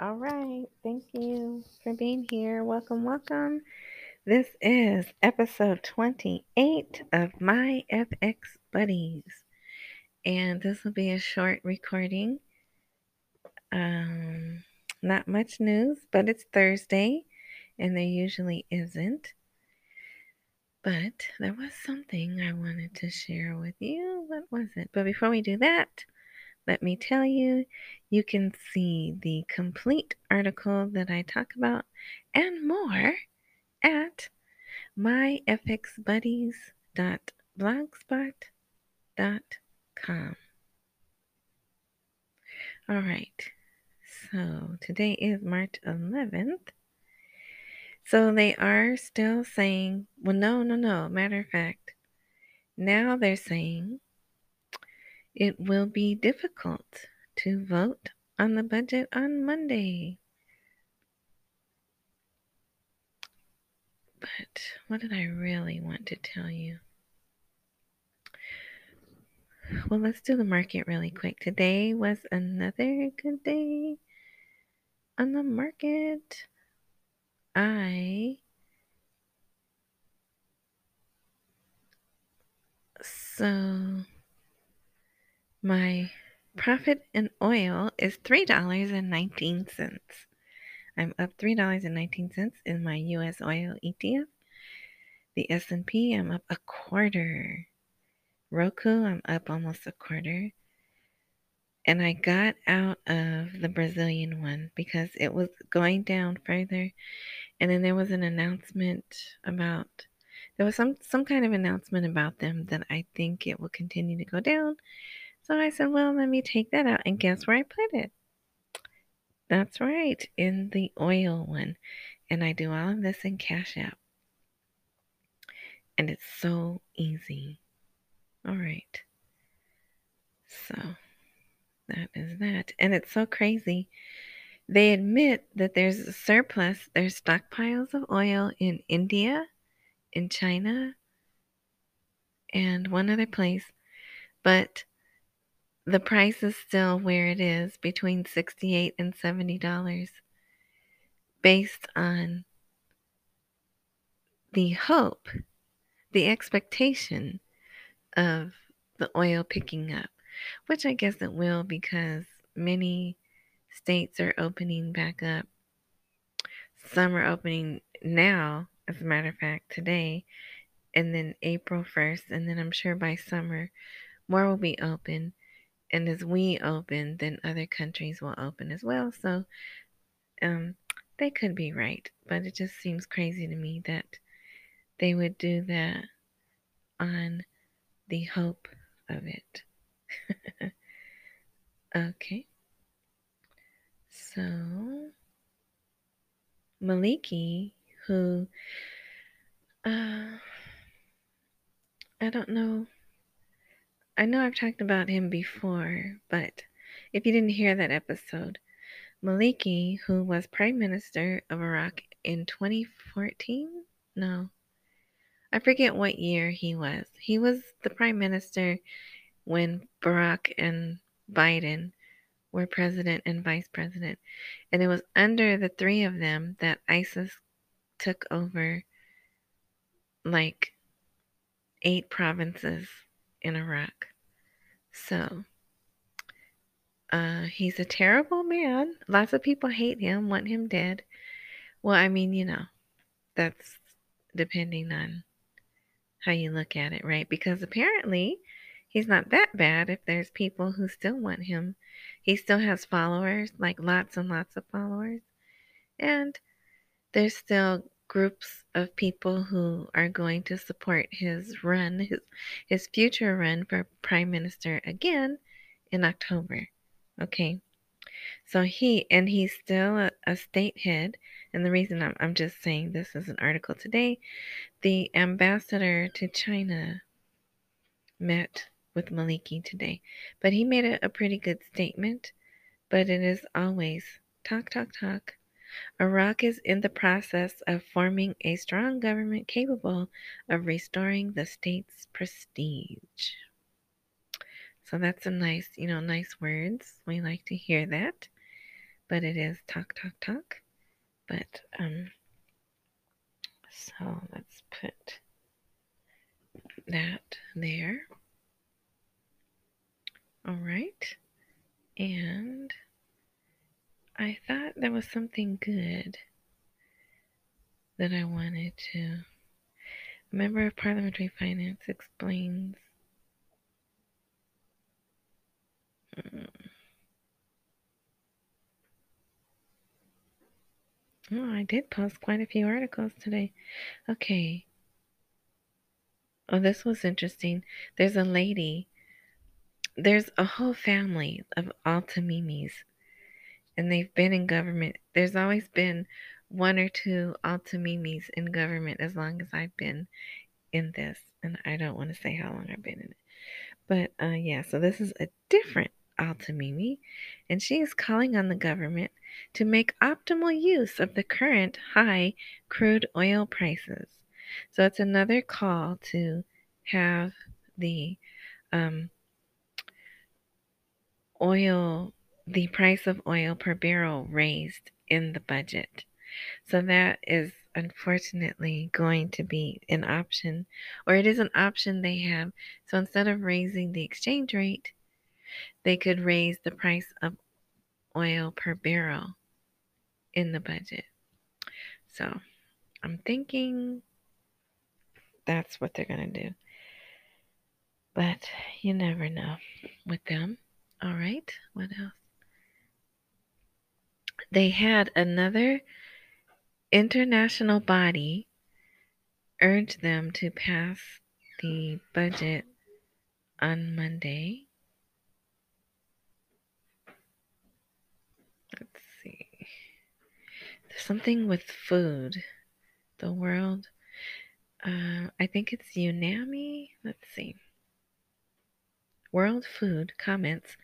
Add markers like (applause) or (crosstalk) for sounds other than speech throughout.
All right. Thank you for being here. Welcome, welcome. This is episode 28 of My FX Buddies. And this will be a short recording. Um, not much news, but it's Thursday, and there usually isn't. But there was something I wanted to share with you. What was it? But before we do that, let me tell you, you can see the complete article that I talk about and more at myfxbuddies.blogspot.com. All right, so today is March 11th. So they are still saying, well, no, no, no. Matter of fact, now they're saying it will be difficult to vote on the budget on Monday. But what did I really want to tell you? Well, let's do the market really quick. Today was another good day on the market. I so my profit in oil is $3.19. I'm up $3.19 in my US oil ETF. The S&P I'm up a quarter. Roku I'm up almost a quarter. And I got out of the Brazilian one because it was going down further. And then there was an announcement about there was some some kind of announcement about them that I think it will continue to go down. So I said, well, let me take that out. And guess where I put it? That's right, in the oil one. And I do all of this in Cash App. And it's so easy. All right. So that is that. And it's so crazy. They admit that there's a surplus, there's stockpiles of oil in India, in China, and one other place. But the price is still where it is between 68 and 70 dollars based on the hope the expectation of the oil picking up which i guess it will because many states are opening back up. Some are opening now as a matter of fact today and then april 1st and then i'm sure by summer more will be open and as we open, then other countries will open as well. So um, they could be right, but it just seems crazy to me that they would do that on the hope of it. (laughs) okay. So Maliki, who uh, I don't know I know I've talked about him before, but if you didn't hear that episode, Maliki, who was Prime Minister of Iraq in 2014, no, I forget what year he was. He was the Prime Minister when Barack and Biden were president and vice president. And it was under the three of them that ISIS took over like eight provinces in Iraq. So, uh, he's a terrible man. Lots of people hate him, want him dead. Well, I mean, you know, that's depending on how you look at it, right? Because apparently he's not that bad if there's people who still want him. He still has followers, like lots and lots of followers. And there's still groups of people who are going to support his run, his, his future run for prime minister again in October. Okay. So he, and he's still a, a state head. And the reason I'm, I'm just saying this is an article today, the ambassador to China met with Maliki today. But he made a, a pretty good statement. But it is always talk, talk, talk Iraq is in the process of forming a strong government capable of restoring the state's prestige. So that's a nice, you know, nice words. We like to hear that. but it is talk, talk, talk. But, um, so let's put that there. All right. And I thought there was something good that I wanted to. A member of Parliamentary Finance explains. Hmm. Oh, I did post quite a few articles today. Okay. Oh, this was interesting. There's a lady, there's a whole family of Altamimis, and they've been in government. There's always been one or two Altamimis in government as long as I've been in this. And I don't want to say how long I've been in it. But uh, yeah, so this is a different Altamimi, and she is calling on the government to make optimal use of the current high crude oil prices. So it's another call to have the um, oil, the price of oil per barrel raised in the budget. So that is unfortunately going to be an option, or it is an option they have. So instead of raising the exchange rate, they could raise the price of oil per barrel in the budget. So I'm thinking that's what they're going to do. But you never know with them. All right, what else? They had another international body urge them to pass the budget on Monday. Let's see. There's something with food. The world. Uh, I think it's UNAMI. Let's see. World Food comments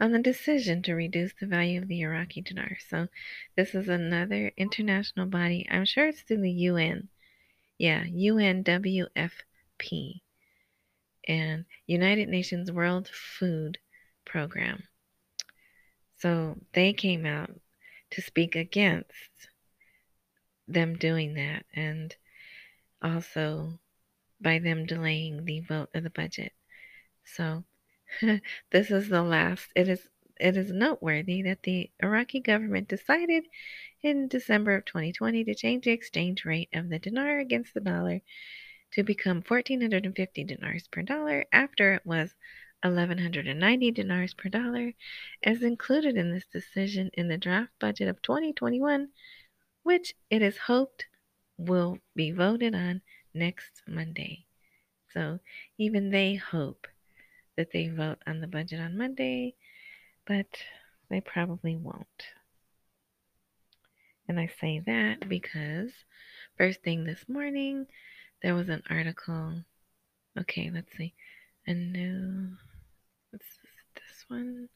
on the decision to reduce the value of the Iraqi dinar. So, this is another international body. I'm sure it's through the UN. Yeah, UNWFP and United Nations World Food Program. So, they came out to speak against them doing that and also by them delaying the vote of the budget. So, (laughs) this is the last. It is it is noteworthy that the Iraqi government decided in December of 2020 to change the exchange rate of the dinar against the dollar to become 1450 dinars per dollar after it was 1190 dinars per dollar as included in this decision in the draft budget of 2021 which it is hoped will be voted on next Monday. So even they hope that they vote on the budget on Monday, but they probably won't. And I say that because first thing this morning, there was an article. Okay, let's see. A new. What's this one?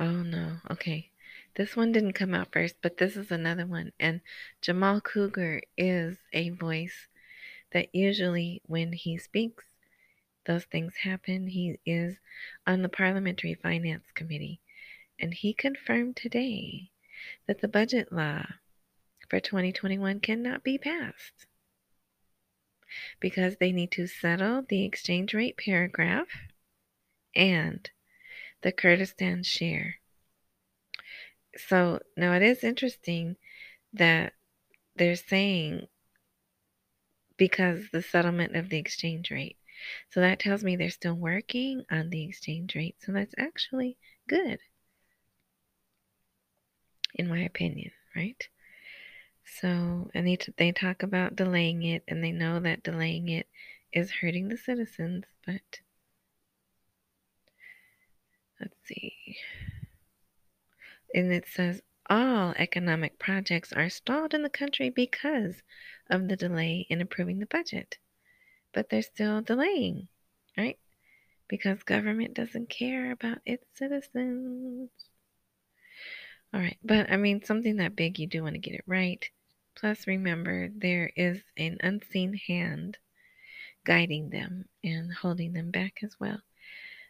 Oh no. Okay. This one didn't come out first, but this is another one. And Jamal Cougar is a voice that usually when he speaks, those things happen. He is on the Parliamentary Finance Committee, and he confirmed today that the budget law for 2021 cannot be passed because they need to settle the exchange rate paragraph and the Kurdistan share. So now it is interesting that they're saying because the settlement of the exchange rate. So that tells me they're still working on the exchange rate. So that's actually good, in my opinion, right? So, and they, t- they talk about delaying it, and they know that delaying it is hurting the citizens, but let's see. And it says all economic projects are stalled in the country because of the delay in approving the budget. But they're still delaying, right? Because government doesn't care about its citizens. All right, but I mean, something that big, you do want to get it right. Plus, remember, there is an unseen hand guiding them and holding them back as well.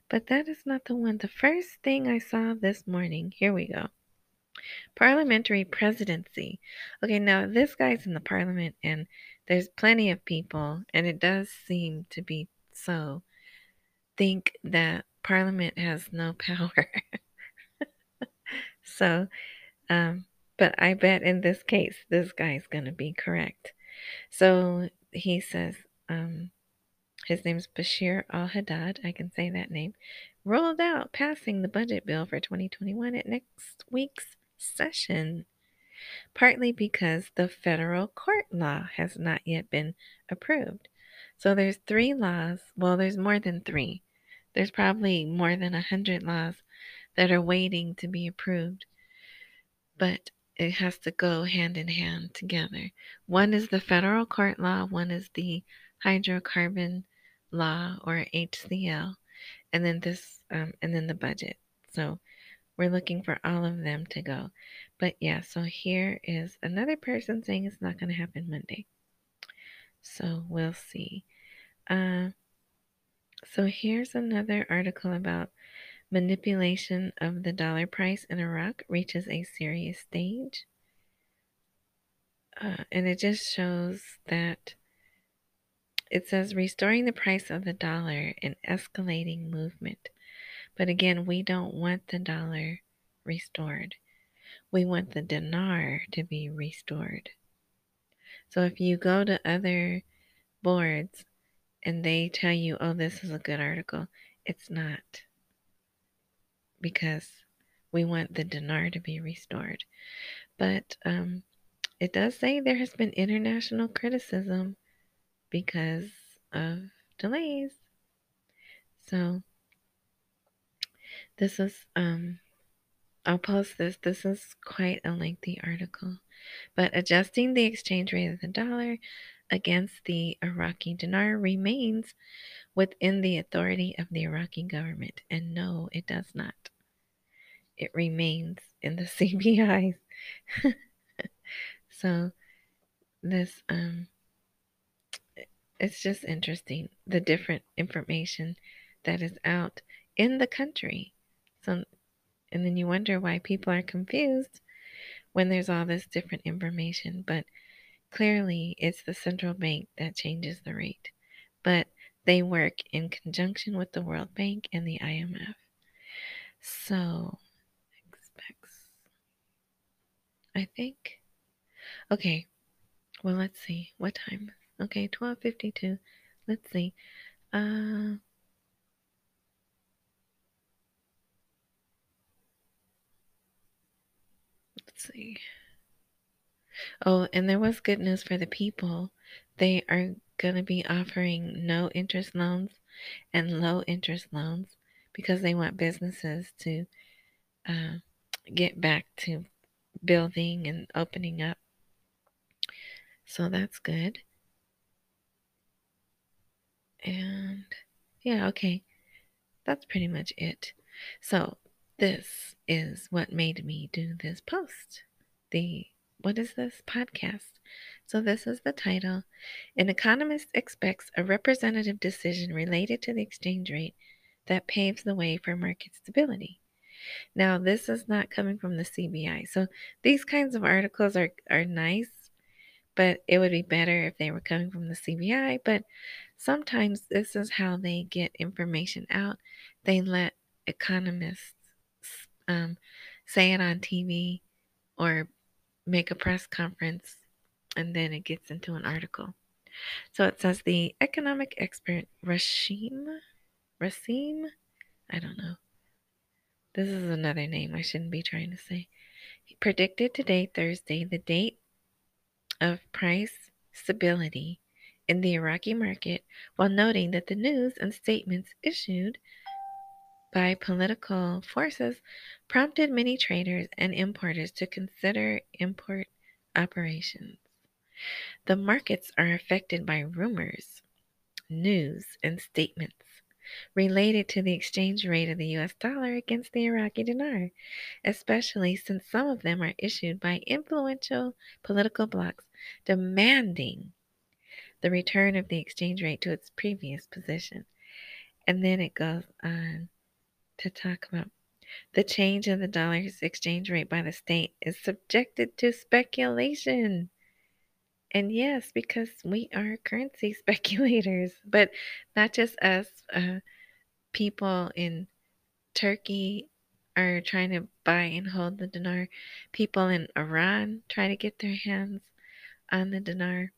But that is not the one. The first thing I saw this morning, here we go. Parliamentary presidency. Okay, now this guy's in the parliament, and there's plenty of people, and it does seem to be so. Think that parliament has no (laughs) power. so, um, but I bet in this case, this guy's going to be correct. So he says, um, his name's Bashir al Haddad, I can say that name, rolled out passing the budget bill for 2021 at next week's session, partly because the federal court law has not yet been approved. So there's three laws, well, there's more than three. There's probably more than a hundred laws that are waiting to be approved. But it has to go hand in hand together. One is the federal court law, one is the hydrocarbon law or HCL, and then this, um, and then the budget. So we're looking for all of them to go. But yeah, so here is another person saying it's not going to happen Monday. So we'll see. Uh, so here's another article about manipulation of the dollar price in Iraq reaches a serious stage. Uh, and it just shows that it says restoring the price of the dollar in escalating movement. But again, we don't want the dollar restored. We want the dinar to be restored. So if you go to other boards and they tell you, oh, this is a good article, it's not. Because we want the dinar to be restored. But um, it does say there has been international criticism because of delays. So this is um I'll post this. This is quite a lengthy article. But adjusting the exchange rate of the dollar against the Iraqi dinar remains within the authority of the Iraqi government. And no, it does not. It remains in the (laughs) CBIs. (laughs) so this um it's just interesting the different information that is out in the country. So, and then you wonder why people are confused when there's all this different information. But clearly, it's the central bank that changes the rate. But they work in conjunction with the World Bank and the IMF. So, expects. I think. Okay. Well, let's see. What time? Okay, 1252. Let's see. Uh, let's see. Oh, and there was good news for the people. They are going to be offering no interest loans and low interest loans because they want businesses to uh, get back to building and opening up. So that's good. And yeah, okay. That's pretty much it. So, this is what made me do this post. The what is this podcast? So, this is the title. An economist expects a representative decision related to the exchange rate that paves the way for market stability. Now, this is not coming from the CBI. So, these kinds of articles are, are nice, but it would be better if they were coming from the CBI. But sometimes this is how they get information out. They let economists um, say it on TV or make a press conference, and then it gets into an article. So it says the economic expert Rashim, Rasim, I don't know. This is another name I shouldn't be trying to say. He predicted today, Thursday, the date of price stability in the Iraqi market while noting that the news and statements issued by political forces prompted many traders and importers to consider import operations. The markets are affected by rumors, news, and statements related to the exchange rate of the US dollar against the Iraqi dinar, especially since some of them are issued by influential political blocs demanding the return of the exchange rate to its previous position. And then it goes on to talk about. The change in the dollar's exchange rate by the state is subjected to speculation. And yes, because we are currency (laughs) speculators, but not just us. Uh, people in Turkey are trying to buy and hold the dinar. People in Iran try to get their hands on the dinar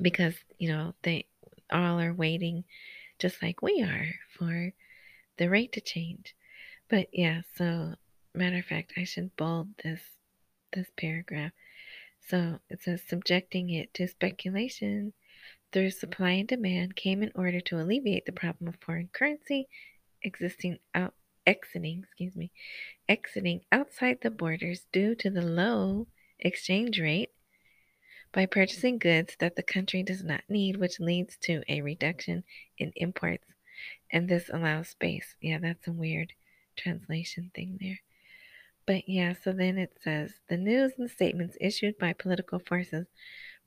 because, you know, they all are waiting just like we are for the rate to change. But yeah, so matter of fact, I should bold this this paragraph. So it says subjecting it to speculation through supply and demand came in order to alleviate the problem of foreign currency existing out exiting, excuse me, exiting outside the borders due to the low exchange rate by purchasing goods that the country does not need, which leads to a reduction in imports. And this allows space. Yeah, that's a weird translation thing there. But yeah, so then it says the news and statements issued by political forces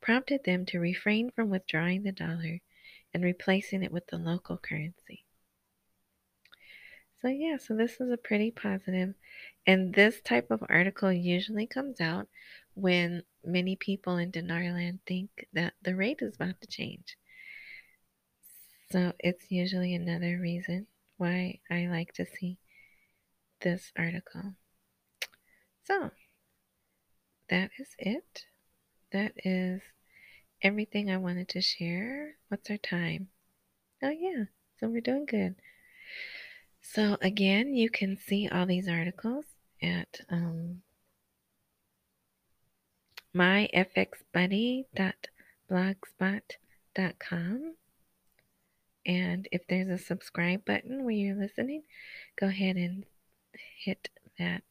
prompted them to refrain from withdrawing the dollar and replacing it with the local currency. So, yeah, so this is a pretty positive, and this type of article usually comes out when many people in Dinarland think that the rate is about to change. So, it's usually another reason why I like to see this article. So, that is it. That is everything I wanted to share. What's our time? Oh, yeah, so we're doing good. So again, you can see all these articles at um, myfxbuddy.blogspot.com. And if there's a subscribe button where you're listening, go ahead and hit that,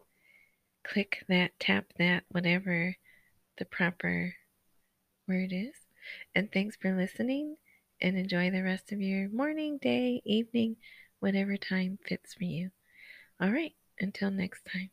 click that, tap that, whatever the proper word is. And thanks for listening and enjoy the rest of your morning, day, evening, whatever time fits for you. All right, until next time.